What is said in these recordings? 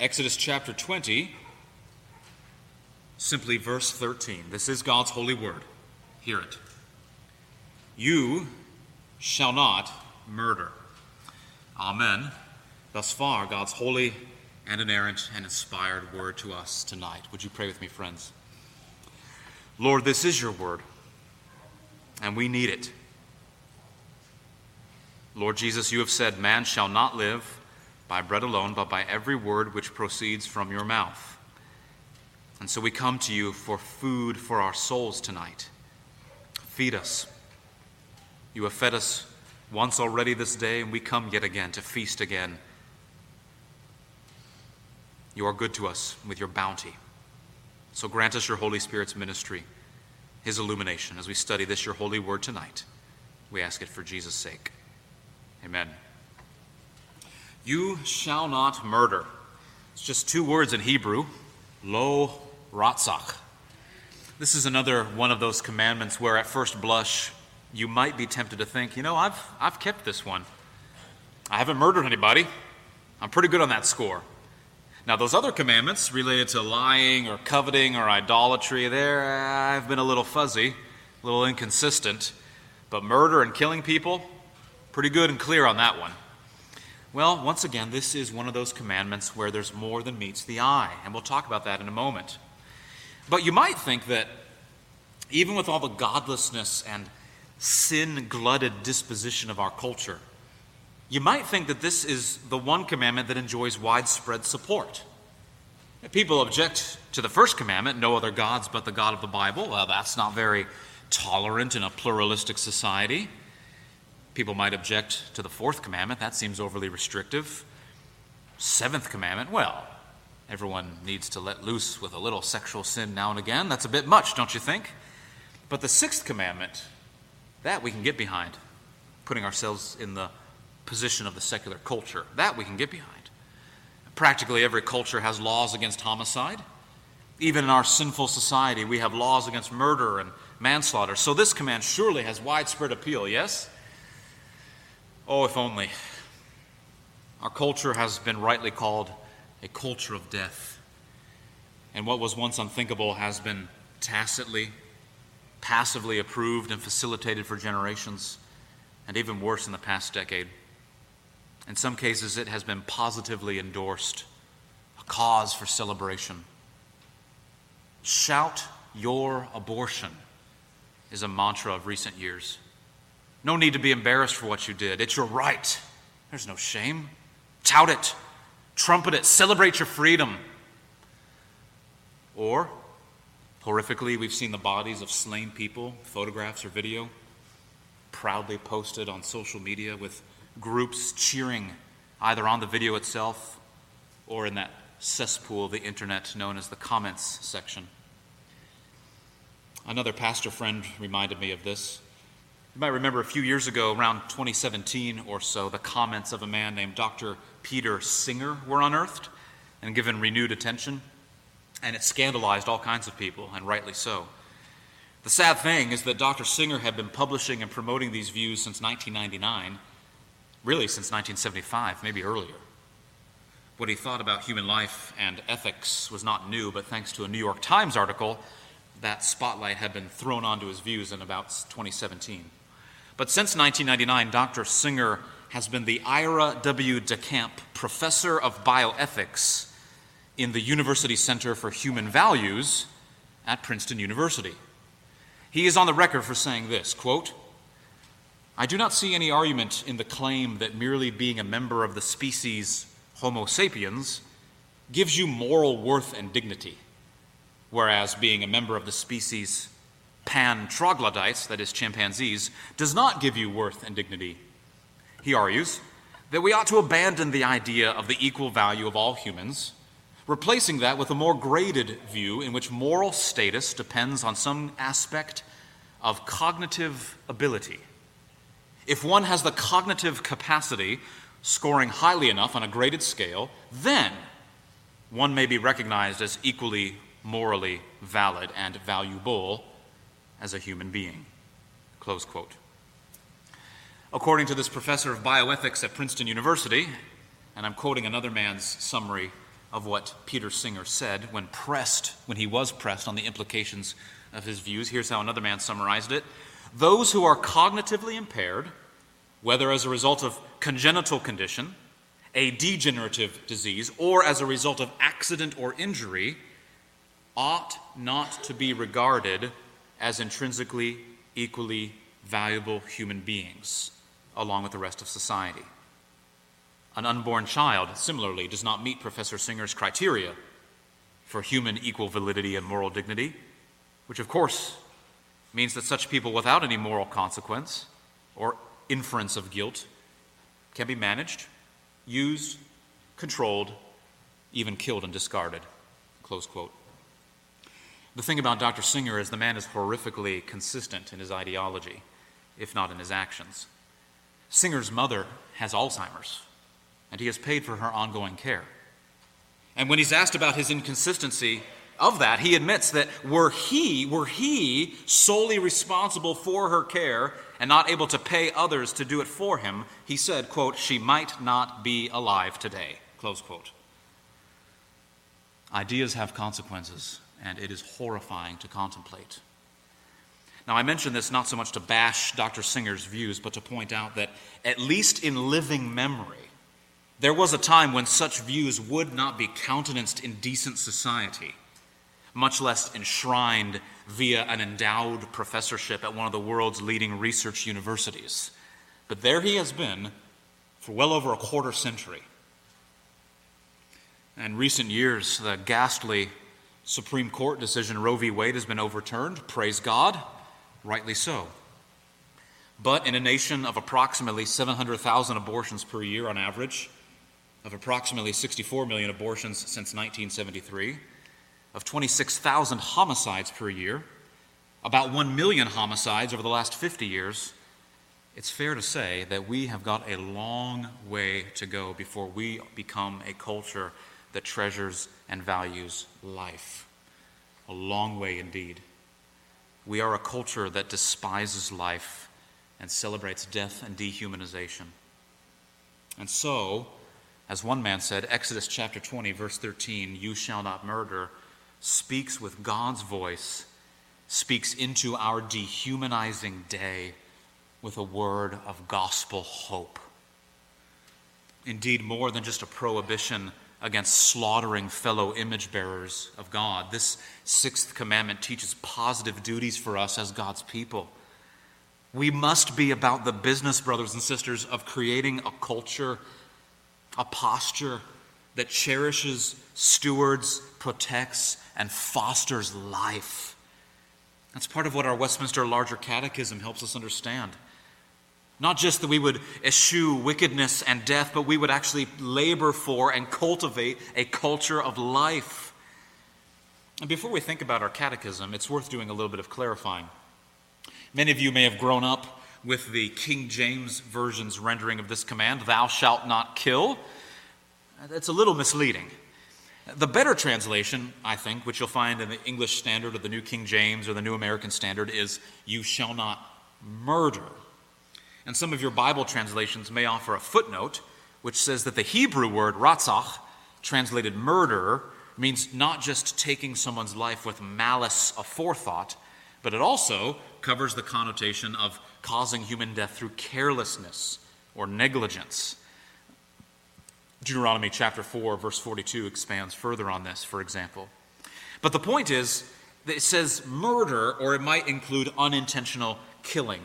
Exodus chapter 20, simply verse 13. This is God's holy word. Hear it. You shall not murder. Amen. Thus far, God's holy and inerrant and inspired word to us tonight. Would you pray with me, friends? Lord, this is your word, and we need it. Lord Jesus, you have said, Man shall not live by bread alone, but by every word which proceeds from your mouth. And so we come to you for food for our souls tonight. Feed us. You have fed us once already this day, and we come yet again to feast again. You are good to us with your bounty. So grant us your Holy Spirit's ministry, his illumination, as we study this, your holy word tonight. We ask it for Jesus' sake. Amen. You shall not murder. It's just two words in Hebrew lo ratzach. This is another one of those commandments where, at first blush, you might be tempted to think, you know, I've, I've kept this one. I haven't murdered anybody. I'm pretty good on that score. Now, those other commandments related to lying or coveting or idolatry, there uh, I've been a little fuzzy, a little inconsistent. But murder and killing people, pretty good and clear on that one. Well, once again, this is one of those commandments where there's more than meets the eye, and we'll talk about that in a moment. But you might think that even with all the godlessness and sin glutted disposition of our culture, you might think that this is the one commandment that enjoys widespread support. People object to the first commandment, no other gods but the God of the Bible. Well, that's not very tolerant in a pluralistic society. People might object to the fourth commandment, that seems overly restrictive. Seventh commandment, well, everyone needs to let loose with a little sexual sin now and again. That's a bit much, don't you think? But the sixth commandment, that we can get behind, putting ourselves in the position of the secular culture. That we can get behind. Practically every culture has laws against homicide. Even in our sinful society, we have laws against murder and manslaughter. So this command surely has widespread appeal, yes? Oh, if only. Our culture has been rightly called a culture of death. And what was once unthinkable has been tacitly, passively approved and facilitated for generations, and even worse in the past decade. In some cases, it has been positively endorsed, a cause for celebration. Shout your abortion is a mantra of recent years. No need to be embarrassed for what you did. It's your right. There's no shame. Tout it, trumpet it, celebrate your freedom. Or, horrifically, we've seen the bodies of slain people, photographs or video, proudly posted on social media with groups cheering either on the video itself or in that cesspool of the internet known as the comments section. Another pastor friend reminded me of this. You might remember a few years ago, around 2017 or so, the comments of a man named Dr. Peter Singer were unearthed and given renewed attention, and it scandalized all kinds of people, and rightly so. The sad thing is that Dr. Singer had been publishing and promoting these views since 1999, really since 1975, maybe earlier. What he thought about human life and ethics was not new, but thanks to a New York Times article, that spotlight had been thrown onto his views in about 2017. But since 1999, Dr. Singer has been the Ira W. DeCamp Professor of Bioethics in the University Center for Human Values at Princeton University. He is on the record for saying this quote, I do not see any argument in the claim that merely being a member of the species Homo sapiens gives you moral worth and dignity, whereas being a member of the species Pan troglodytes, that is, chimpanzees, does not give you worth and dignity. He argues that we ought to abandon the idea of the equal value of all humans, replacing that with a more graded view in which moral status depends on some aspect of cognitive ability if one has the cognitive capacity, scoring highly enough on a graded scale, then one may be recognized as equally morally valid and valuable as a human being. Close quote. According to this professor of bioethics at Princeton University, and I'm quoting another man's summary of what Peter Singer said when pressed, when he was pressed on the implications of his views. Here's how another man summarized it Those who are cognitively impaired, whether as a result of congenital condition, a degenerative disease, or as a result of accident or injury, ought not to be regarded as intrinsically equally valuable human beings along with the rest of society. An unborn child, similarly, does not meet Professor Singer's criteria for human equal validity and moral dignity, which, of course, means that such people without any moral consequence or inference of guilt can be managed, used, controlled, even killed and discarded. Close quote. The thing about Dr. Singer is the man is horrifically consistent in his ideology, if not in his actions. Singer's mother has Alzheimer's, and he has paid for her ongoing care. And when he's asked about his inconsistency of that, he admits that were he, were he solely responsible for her care and not able to pay others to do it for him, he said, quote, she might not be alive today, close quote. Ideas have consequences, and it is horrifying to contemplate. Now, I mention this not so much to bash Dr. Singer's views, but to point out that, at least in living memory, there was a time when such views would not be countenanced in decent society, much less enshrined via an endowed professorship at one of the world's leading research universities. But there he has been for well over a quarter century. In recent years, the ghastly Supreme Court decision Roe v. Wade has been overturned. Praise God, rightly so. But in a nation of approximately 700,000 abortions per year on average, of approximately 64 million abortions since 1973, of 26,000 homicides per year, about 1 million homicides over the last 50 years, it's fair to say that we have got a long way to go before we become a culture that treasures and values life. A long way indeed. We are a culture that despises life and celebrates death and dehumanization. And so, as one man said, Exodus chapter 20, verse 13, you shall not murder, speaks with God's voice, speaks into our dehumanizing day with a word of gospel hope. Indeed, more than just a prohibition against slaughtering fellow image bearers of God. This sixth commandment teaches positive duties for us as God's people. We must be about the business, brothers and sisters, of creating a culture, a posture that cherishes, stewards, protects, and fosters life. That's part of what our Westminster Larger Catechism helps us understand. Not just that we would eschew wickedness and death, but we would actually labor for and cultivate a culture of life. And before we think about our catechism, it's worth doing a little bit of clarifying. Many of you may have grown up with the King James Version's rendering of this command, thou shalt not kill. That's a little misleading. The better translation, I think, which you'll find in the English Standard or the New King James or the New American Standard, is you shall not murder. And some of your Bible translations may offer a footnote which says that the Hebrew word ratzach, translated murder, means not just taking someone's life with malice aforethought, but it also covers the connotation of causing human death through carelessness or negligence. Deuteronomy chapter 4, verse 42 expands further on this, for example. But the point is that it says murder, or it might include unintentional killing.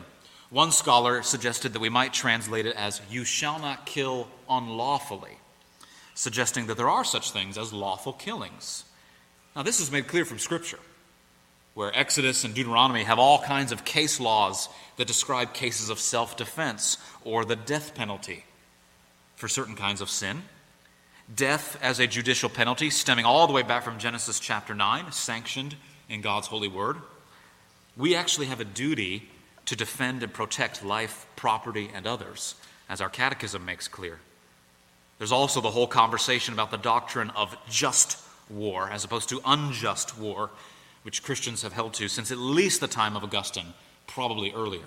One scholar suggested that we might translate it as, You shall not kill unlawfully, suggesting that there are such things as lawful killings. Now, this is made clear from Scripture, where Exodus and Deuteronomy have all kinds of case laws that describe cases of self defense or the death penalty for certain kinds of sin. Death as a judicial penalty, stemming all the way back from Genesis chapter 9, sanctioned in God's holy word. We actually have a duty to defend and protect life, property, and others, as our catechism makes clear. There's also the whole conversation about the doctrine of just war as opposed to unjust war, which Christians have held to since at least the time of Augustine, probably earlier.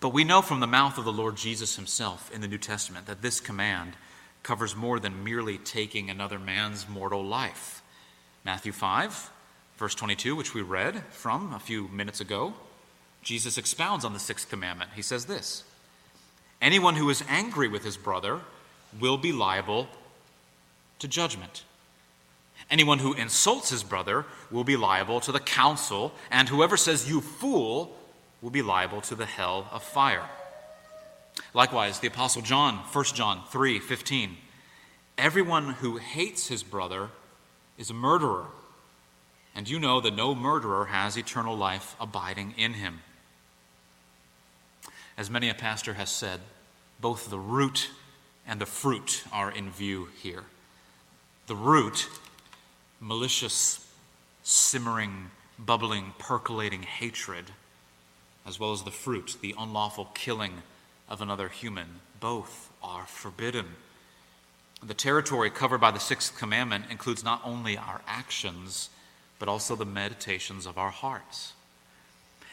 But we know from the mouth of the Lord Jesus himself in the New Testament that this command covers more than merely taking another man's mortal life. Matthew 5, verse 22, which we read from a few minutes ago, Jesus expounds on the sixth commandment. He says this Anyone who is angry with his brother will be liable to judgment. Anyone who insults his brother will be liable to the council, and whoever says, You fool, will be liable to the hell of fire. Likewise, the Apostle John, 1 John 3 15. Everyone who hates his brother is a murderer, and you know that no murderer has eternal life abiding in him. As many a pastor has said, both the root and the fruit are in view here. The root, malicious, simmering, bubbling, percolating hatred, as well as the fruit, the unlawful killing of another human. Both are forbidden. The territory covered by the sixth commandment includes not only our actions, but also the meditations of our hearts.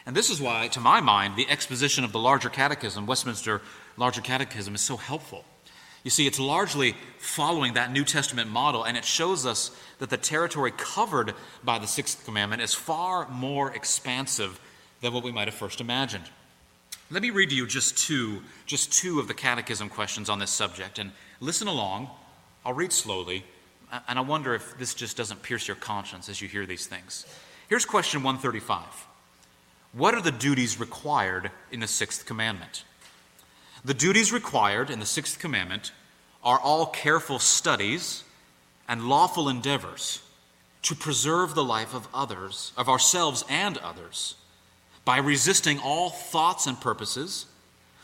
And this is why, to my mind, the exposition of the larger catechism, Westminster Larger Catechism, is so helpful. You see, it's largely following that New Testament model, and it shows us that the territory covered by the sixth commandment is far more expansive than what we might have first imagined. Let me read to you just two, just two of the catechism questions on this subject, and listen along. I'll read slowly, and I wonder if this just doesn't pierce your conscience as you hear these things. Here's question 135 What are the duties required in the sixth commandment? The duties required in the sixth commandment are all careful studies and lawful endeavors to preserve the life of others, of ourselves and others by resisting all thoughts and purposes,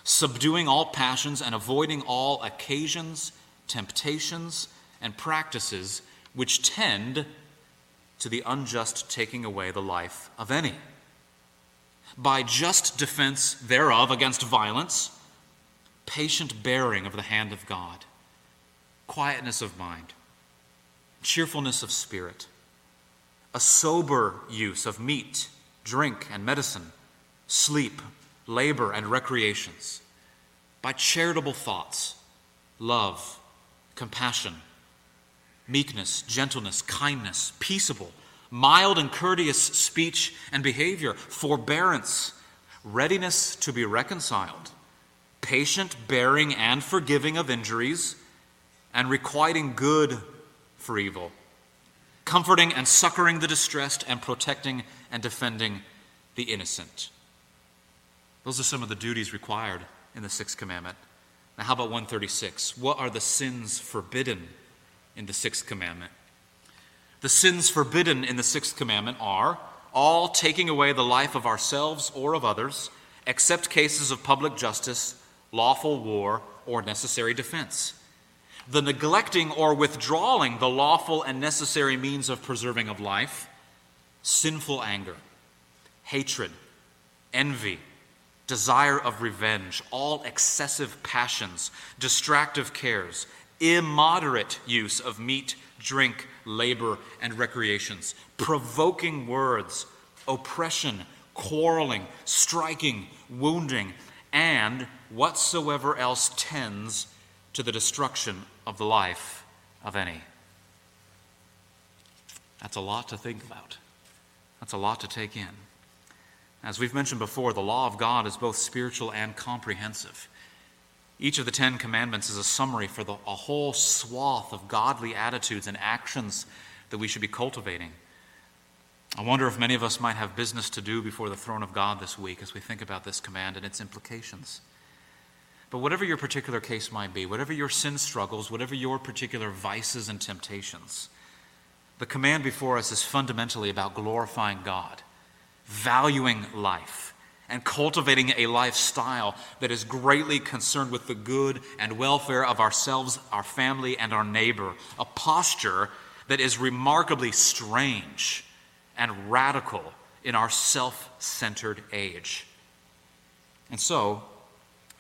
subduing all passions, and avoiding all occasions, temptations, and practices which tend to the unjust taking away the life of any. By just defense thereof against violence, patient bearing of the hand of God, quietness of mind, cheerfulness of spirit, a sober use of meat drink and medicine, sleep, labor, and recreations, by charitable thoughts, love, compassion, meekness, gentleness, kindness, peaceable, mild and courteous speech and behavior, forbearance, readiness to be reconciled, patient bearing and forgiving of injuries, and requiting good for evil comforting and succoring the distressed, and protecting and defending the innocent. Those are some of the duties required in the sixth commandment. Now, how about 136? What are the sins forbidden in the sixth commandment? The sins forbidden in the sixth commandment are all taking away the life of ourselves or of others, except cases of public justice, lawful war, or necessary defense. The neglecting or withdrawing the lawful and necessary means of preserving of life, sinful anger, hatred, envy, desire of revenge, all excessive passions, distractive cares, immoderate use of meat, drink, labor, and recreations, provoking words, oppression, quarreling, striking, wounding, and whatsoever else tends to the destruction of the life of any. That's a lot to think about. That's a lot to take in. As we've mentioned before, the law of God is both spiritual and comprehensive. Each of the Ten Commandments is a summary for the, a whole swath of godly attitudes and actions that we should be cultivating. I wonder if many of us might have business to do before the throne of God this week as we think about this command and its implications. But whatever your particular case might be, whatever your sin struggles, whatever your particular vices and temptations, the command before us is fundamentally about glorifying God, valuing life, and cultivating a lifestyle that is greatly concerned with the good and welfare of ourselves, our family, and our neighbor. A posture that is remarkably strange and radical in our self centered age. And so,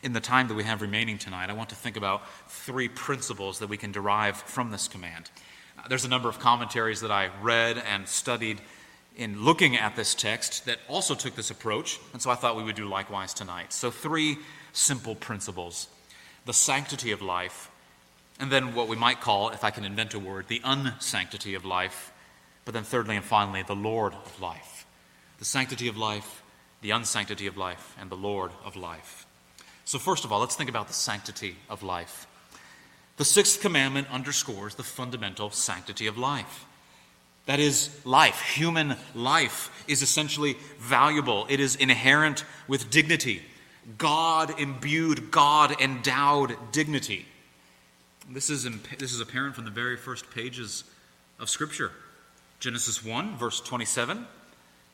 in the time that we have remaining tonight, I want to think about three principles that we can derive from this command. There's a number of commentaries that I read and studied in looking at this text that also took this approach, and so I thought we would do likewise tonight. So, three simple principles the sanctity of life, And then what we might call, if I can invent a word, the unsanctity of life. But then, thirdly and finally, the Lord of life. The sanctity of life, the unsanctity of life, and the Lord of life. So, first of all, let's think about the sanctity of life. The sixth commandment underscores the fundamental sanctity of life. That is, life, human life, is essentially valuable. It is inherent with dignity. God imbued, God endowed dignity. This is, this is apparent from the very first pages of Scripture. Genesis 1, verse 27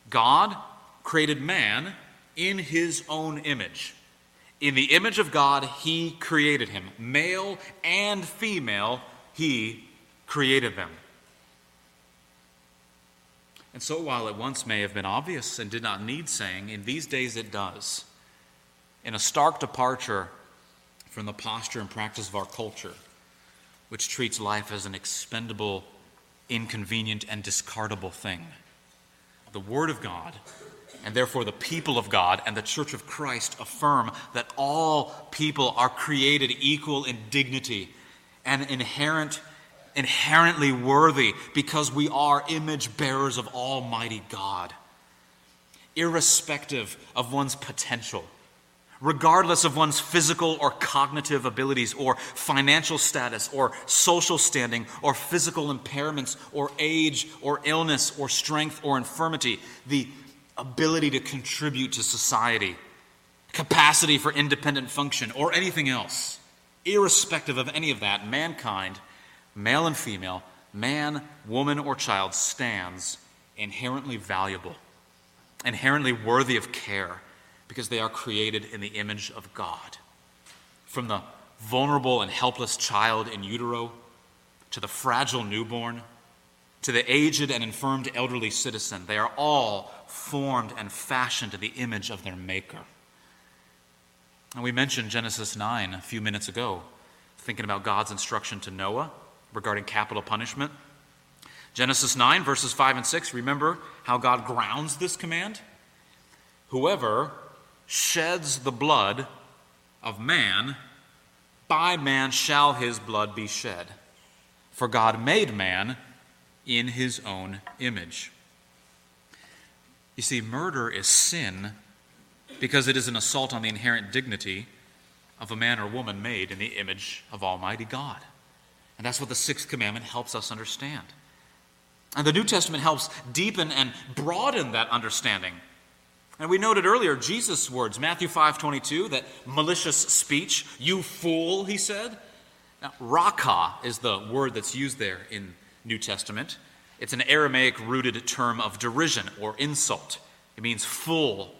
God created man in his own image. In the image of God, he created him. Male and female, he created them. And so, while it once may have been obvious and did not need saying, in these days it does. In a stark departure from the posture and practice of our culture, which treats life as an expendable, inconvenient, and discardable thing. The Word of God, and therefore the people of God and the Church of Christ affirm that all people are created equal in dignity and inherent inherently worthy because we are image bearers of Almighty God, irrespective of one's potential, regardless of one's physical or cognitive abilities, or financial status, or social standing, or physical impairments, or age, or illness, or strength, or infirmity, the ability to contribute to society, capacity for independent function, or anything else. Irrespective of any of that, mankind male and female, man, woman, or child, stands inherently valuable, inherently worthy of care, because they are created in the image of God. From the vulnerable and helpless child in utero, to the fragile newborn, to the aged and infirmed elderly citizen, they are all formed and fashioned to the image of their Maker. And we mentioned Genesis 9 a few minutes ago, thinking about God's instruction to Noah regarding capital punishment. Genesis 9, verses 5 and 6, remember how God grounds this command? Whoever sheds the blood of man, by man shall his blood be shed. For God made man in his own image. You see, murder is sin because it is an assault on the inherent dignity of a man or woman made in the image of Almighty God. And that's what the sixth commandment helps us understand. And the New Testament helps deepen and broaden that understanding. And we noted earlier Jesus' words, Matthew 5 22, that malicious speech, you fool, he said. Now, raka is the word that's used there in New Testament. It's an Aramaic rooted term of derision or insult. It means fool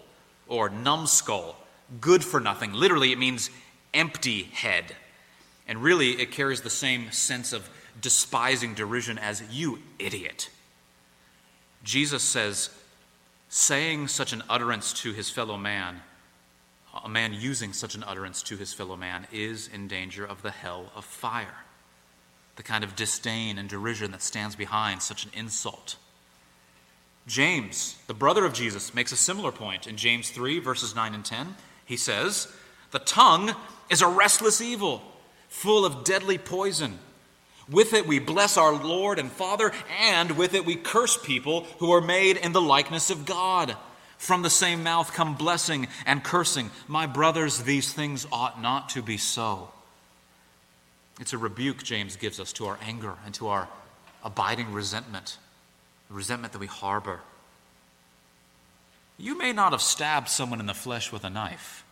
or numbskull, good for nothing. Literally, it means empty head. And really, it carries the same sense of despising derision as you idiot. Jesus says, saying such an utterance to his fellow man, a man using such an utterance to his fellow man, is in danger of the hell of fire. The kind of disdain and derision that stands behind such an insult. James, the brother of Jesus, makes a similar point in James 3, verses 9 and 10. He says, The tongue is a restless evil full of deadly poison. With it we bless our Lord and Father, and with it we curse people who are made in the likeness of God. From the same mouth come blessing and cursing. My brothers, these things ought not to be so. It's a rebuke James gives us to our anger and to our abiding resentment, the resentment that we harbor. You may not have stabbed someone in the flesh with a knife,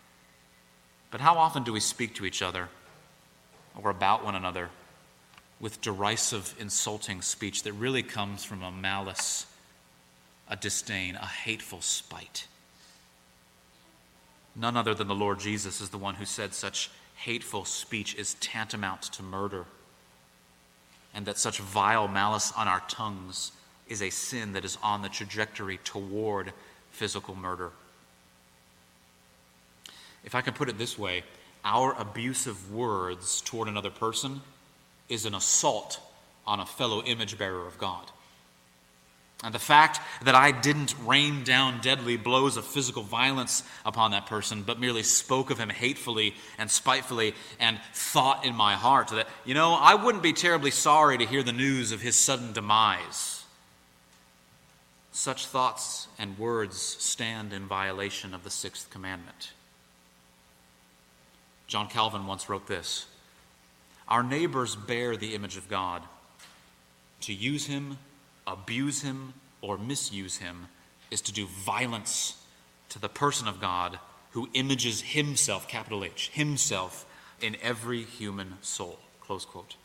but how often do we speak to each other or about one another with derisive, insulting speech that really comes from a malice, a disdain, a hateful spite. None other than the Lord Jesus is the one who said such hateful speech is tantamount to murder, and that such vile malice on our tongues is a sin that is on the trajectory toward physical murder. If I can put it this way, our abusive words toward another person is an assault on a fellow image bearer of God. And the fact that I didn't rain down deadly blows of physical violence upon that person, but merely spoke of him hatefully and spitefully and thought in my heart that, you know, I wouldn't be terribly sorry to hear the news of his sudden demise. Such thoughts and words stand in violation of the sixth commandment. John Calvin once wrote this Our neighbors bear the image of God. To use him abuse him or misuse him is to do violence to the person of God who images himself, capital H, himself in every human soul. Close quote.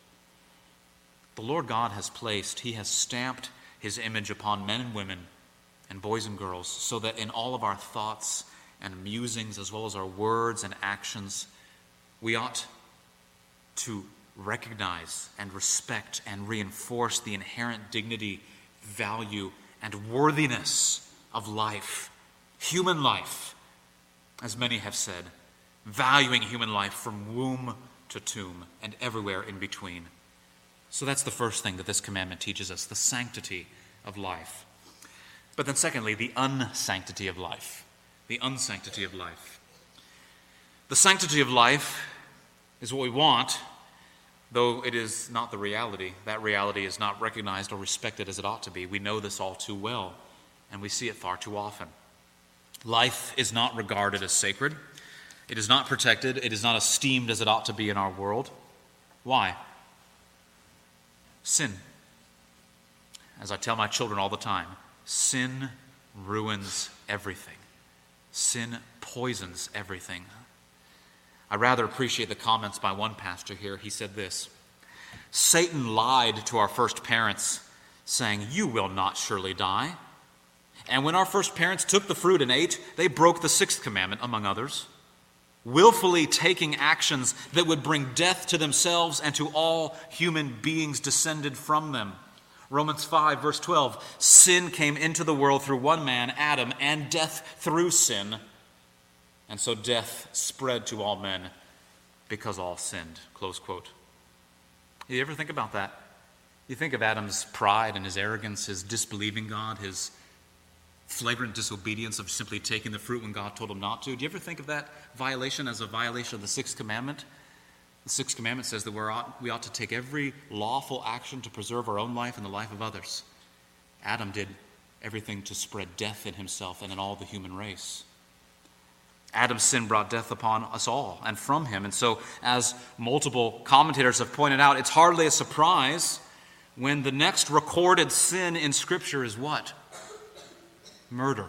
The Lord God has placed, He has stamped His image upon men and women and boys and girls so that in all of our thoughts and musings, as well as our words and actions, we ought to recognize and respect and reinforce the inherent dignity value and worthiness of life, human life, as many have said, valuing human life from womb to tomb and everywhere in between. So that's the first thing that this commandment teaches us the sanctity of life. But then, secondly, the unsanctity of life. The unsanctity of life. The sanctity of life is what we want Though it is not the reality, that reality is not recognized or respected as it ought to be. We know this all too well, and we see it far too often. Life is not regarded as sacred, it is not protected, it is not esteemed as it ought to be in our world. Why? Sin. As I tell my children all the time, sin ruins everything. Sin poisons everything. I rather appreciate the comments by one pastor here. He said this Satan lied to our first parents, saying, You will not surely die. And when our first parents took the fruit and ate, they broke the sixth commandment, among others, willfully taking actions that would bring death to themselves and to all human beings descended from them. Romans 5, verse 12 Sin came into the world through one man, Adam, and death through sin. And so death spread to all men because all sinned. Close quote. Do you ever think about that? You think of Adam's pride and his arrogance, his disbelieving God, his flagrant disobedience of simply taking the fruit when God told him not to. Do you ever think of that violation as a violation of the sixth commandment? The sixth commandment says that ought, we ought to take every lawful action to preserve our own life and the life of others. Adam did everything to spread death in himself and in all the human race. Adam's sin brought death upon us all and from him. And so, as multiple commentators have pointed out, it's hardly a surprise when the next recorded sin in Scripture is what? Murder.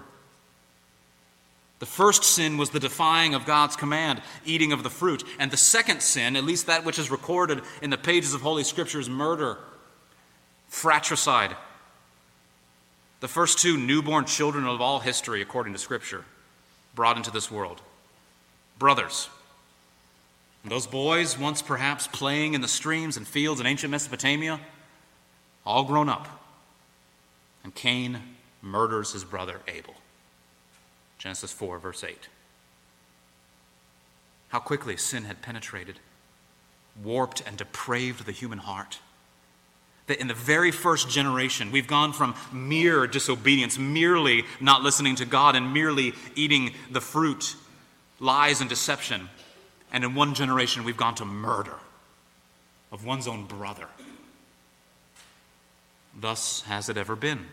The first sin was the defying of God's command, eating of the fruit. And the second sin, at least that which is recorded in the pages of Holy Scripture, is murder, fratricide. The first two newborn children of all history, according to Scripture brought into this world. Brothers. those boys, once perhaps playing in the streams and fields in ancient Mesopotamia, all grown up. And Cain murders his brother Abel. Genesis 4, verse 8. How quickly sin had penetrated, warped, and depraved the human heart that in the very first generation, we've gone from mere disobedience, merely not listening to God, and merely eating the fruit, lies and deception. And in one generation, we've gone to murder of one's own brother. Thus has it ever been.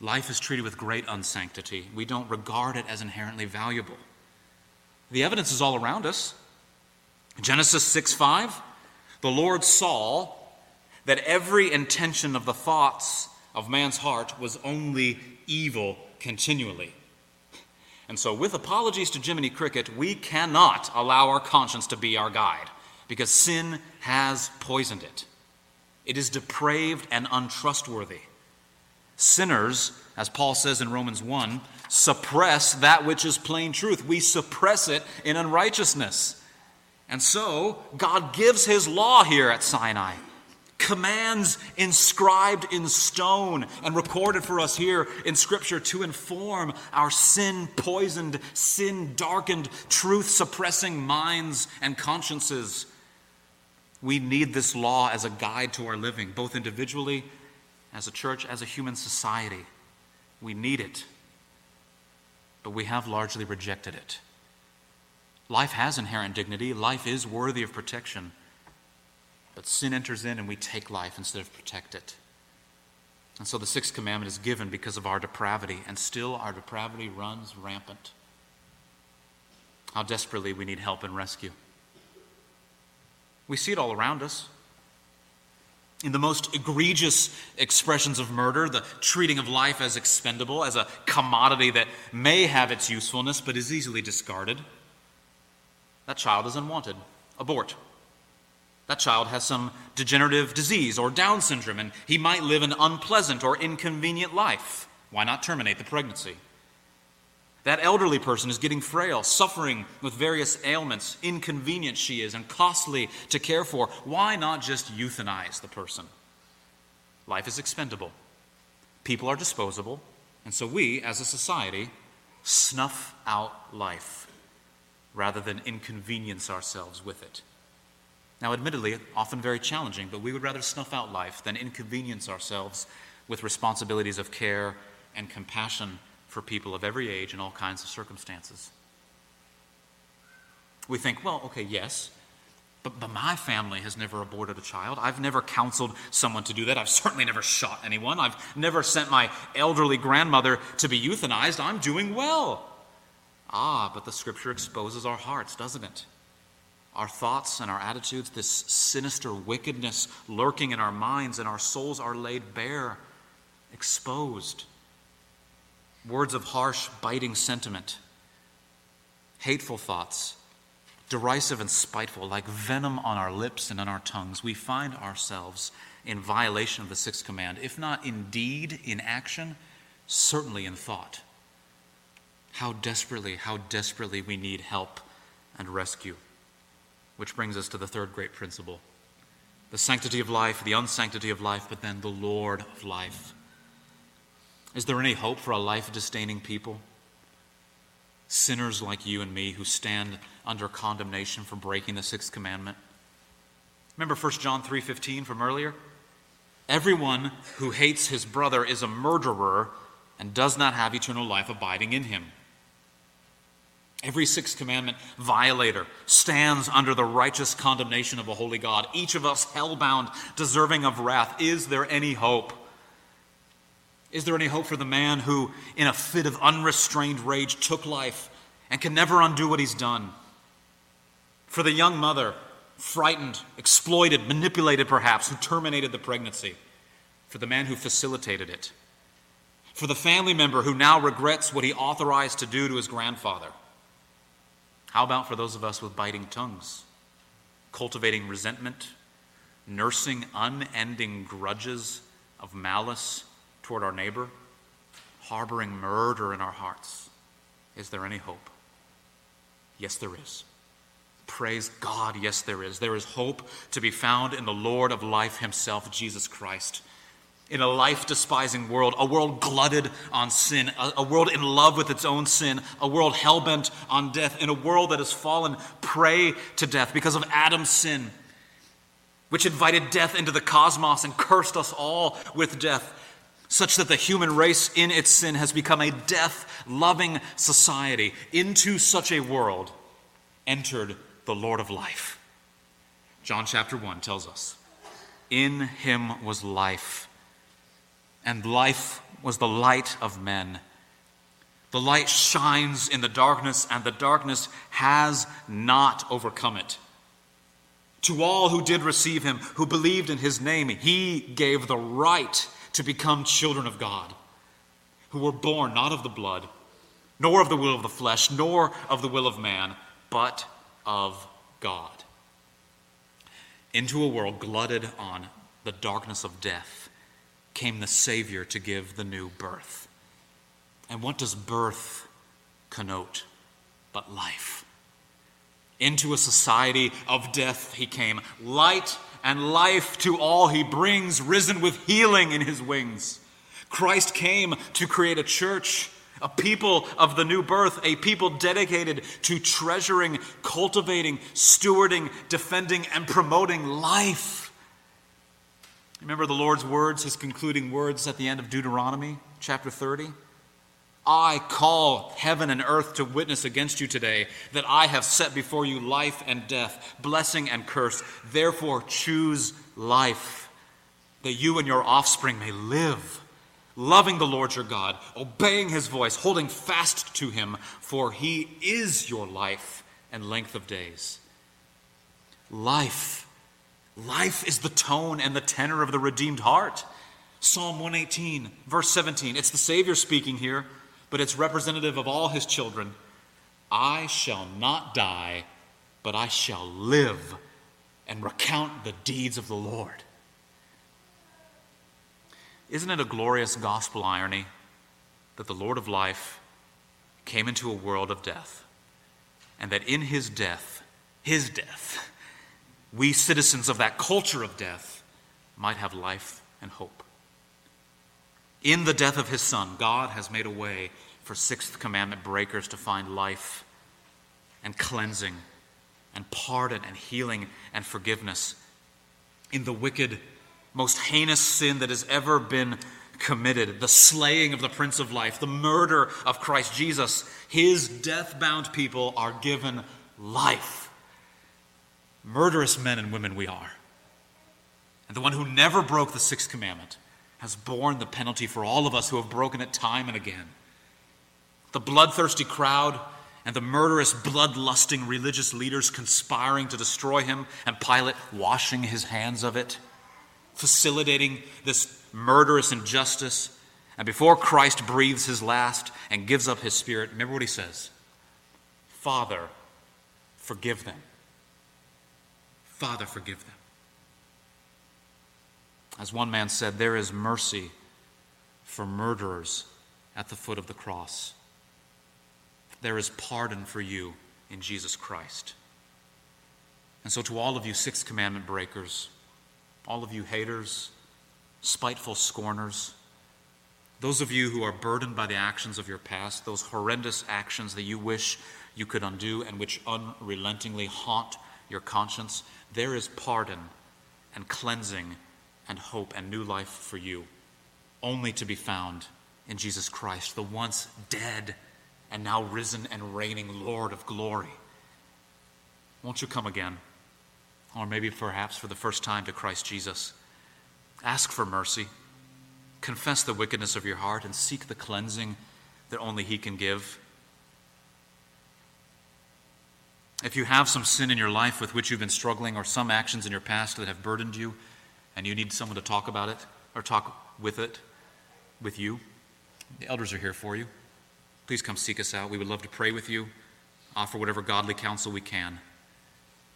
Life is treated with great unsanctity. We don't regard it as inherently valuable. The evidence is all around us. Genesis 6 5 the Lord saw that every intention of the thoughts of man's heart was only evil continually. And so, with apologies to Jiminy Cricket, we cannot allow our conscience to be our guide because sin has poisoned it. It is depraved and untrustworthy. Sinners, as Paul says in Romans 1, suppress that which is plain truth. We suppress it in unrighteousness. And so, God gives his law here at Sinai. Commands inscribed in stone and recorded for us here in Scripture to inform our sin poisoned, sin darkened, truth suppressing minds and consciences. We need this law as a guide to our living, both individually as a church, as a human society. We need it, but we have largely rejected it. Life has inherent dignity, life is worthy of protection, but sin enters in and we take life instead of protect it. And so the sixth commandment is given because of our depravity, and still our depravity runs rampant. How desperately we need help and rescue. We see it all around us. In the most egregious expressions of murder, the treating of life as expendable, as a commodity that may have its usefulness but is easily discarded, that child is unwanted. Abort. That child has some degenerative disease or Down syndrome, and he might live an unpleasant or inconvenient life. Why not terminate the pregnancy? That elderly person is getting frail, suffering with various ailments. Inconvenient she is and costly to care for. Why not just euthanize the person? Life is expendable, people are disposable, and so we, as a society, snuff out life rather than inconvenience ourselves with it. Now, admittedly, often very challenging, but we would rather snuff out life than inconvenience ourselves with responsibilities of care and compassion for people of every age and all kinds of circumstances. We think, well, okay, yes, but, but my family has never aborted a child. I've never counseled someone to do that. I've certainly never shot anyone. I've never sent my elderly grandmother to be euthanized. I'm doing well. Ah, but the scripture exposes our hearts, doesn't it? Our thoughts and our attitudes, this sinister wickedness lurking in our minds, and our souls are laid bare, exposed words of harsh, biting sentiment, hateful thoughts, derisive and spiteful, like venom on our lips and on our tongues, we find ourselves in violation of the sixth command, if not in deed, in action, certainly in thought. How desperately, how desperately we need help and rescue. Which brings us to the third great principle the sanctity of life, the unsanctity of life, but then the Lord of life. Is there any hope for a life disdaining people? Sinners like you and me who stand under condemnation for breaking the sixth commandment. Remember 1 John 3:15 from earlier? Everyone who hates his brother is a murderer and does not have eternal life abiding in him. Every sixth commandment violator stands under the righteous condemnation of a holy God. Each of us hell-bound, deserving of wrath. Is there any hope? Is there any hope for the man who, in a fit of unrestrained rage, took life and can never undo what he's done? For the young mother, frightened, exploited, manipulated perhaps, who terminated the pregnancy? For the man who facilitated it? For the family member who now regrets what he authorized to do to his grandfather? How about for those of us with biting tongues, cultivating resentment, nursing unending grudges of malice? toward our neighbor, harboring murder in our hearts, is there any hope? Yes, there is. Praise God, yes, there is. There is hope to be found in the Lord of life himself, Jesus Christ. In a life despising world, a world glutted on sin, a, a world in love with its own sin, a world hell bent on death, in a world that has fallen prey to death because of Adam's sin, which invited death into the cosmos and cursed us all with death such that the human race in its sin has become a death loving society. Into such a world entered the Lord of life. John chapter 1 tells us In him was life, and life was the light of men. The light shines in the darkness, and the darkness has not overcome it. To all who did receive him, who believed in his name, he gave the right to become children of God, who were born not of the blood, nor of the will of the flesh, nor of the will of man, but of God. Into a world glutted on the darkness of death came the Savior to give the new birth. And what does birth connote but life? Into a society of death he came, light and life to all he brings, risen with healing in his wings. Christ came to create a church, a people of the new birth, a people dedicated to treasuring, cultivating, stewarding, defending, and promoting life. Remember the Lord's words, his concluding words at the end of Deuteronomy chapter 30? I call heaven and earth to witness against you today that I have set before you life and death, blessing and curse. Therefore, choose life, that you and your offspring may live, loving the Lord your God, obeying his voice, holding fast to him, for he is your life and length of days. Life. Life is the tone and the tenor of the redeemed heart. Psalm 118, verse 17. It's the Savior speaking here but it's representative of all his children. I shall not die, but I shall live and recount the deeds of the Lord. Isn't it a glorious gospel irony that the Lord of life came into a world of death, and that in his death, his death, we citizens of that culture of death might have life and hope? In the death of his son, God has made a way for sixth commandment breakers to find life and cleansing and pardon and healing and forgiveness. In the wicked, most heinous sin that has ever been committed, the slaying of the Prince of Life, the murder of Christ Jesus, his death bound people are given life. Murderous men and women we are. And the one who never broke the sixth commandment has borne the penalty for all of us who have broken it time and again. The bloodthirsty crowd and the murderous, bloodlusting religious leaders conspiring to destroy him, and Pilate washing his hands of it, facilitating this murderous injustice. And before Christ breathes his last and gives up his spirit, remember what he says Father, forgive them. Father, forgive them. As one man said, there is mercy for murderers at the foot of the cross. There is pardon for you in Jesus Christ. And so, to all of you Sixth Commandment breakers, all of you haters, spiteful scorners, those of you who are burdened by the actions of your past, those horrendous actions that you wish you could undo and which unrelentingly haunt your conscience, there is pardon and cleansing and hope and new life for you, only to be found in Jesus Christ, the once dead and now risen and reigning Lord of glory. Won't you come again? Or maybe perhaps for the first time to Christ Jesus. Ask for mercy. Confess the wickedness of your heart and seek the cleansing that only He can give. If you have some sin in your life with which you've been struggling, or some actions in your past that have burdened you, and you need someone to talk about it or talk with it with you, the elders are here for you. Please come seek us out. We would love to pray with you, offer whatever godly counsel we can.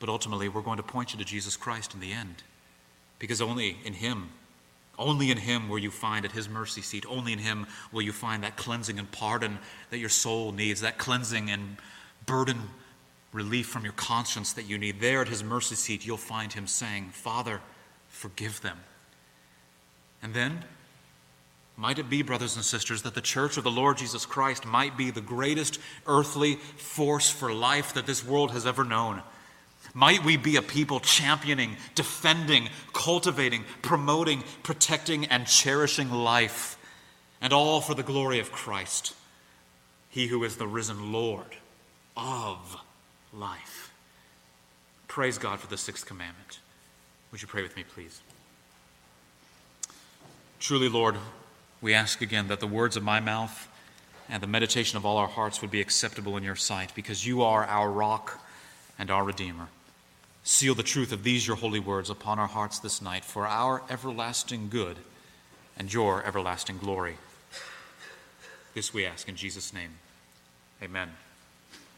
But ultimately, we're going to point you to Jesus Christ in the end. Because only in Him, only in Him will you find at His mercy seat, only in Him will you find that cleansing and pardon that your soul needs, that cleansing and burden relief from your conscience that you need. There at His mercy seat, you'll find Him saying, Father, forgive them. And then, might it be, brothers and sisters, that the church of the Lord Jesus Christ might be the greatest earthly force for life that this world has ever known? Might we be a people championing, defending, cultivating, promoting, protecting, and cherishing life, and all for the glory of Christ, He who is the risen Lord of life. Praise God for the sixth commandment. Would you pray with me, please? Truly, Lord, we ask again that the words of my mouth and the meditation of all our hearts would be acceptable in your sight, because you are our rock and our Redeemer. Seal the truth of these your holy words upon our hearts this night for our everlasting good and your everlasting glory. This we ask in Jesus' name. Amen.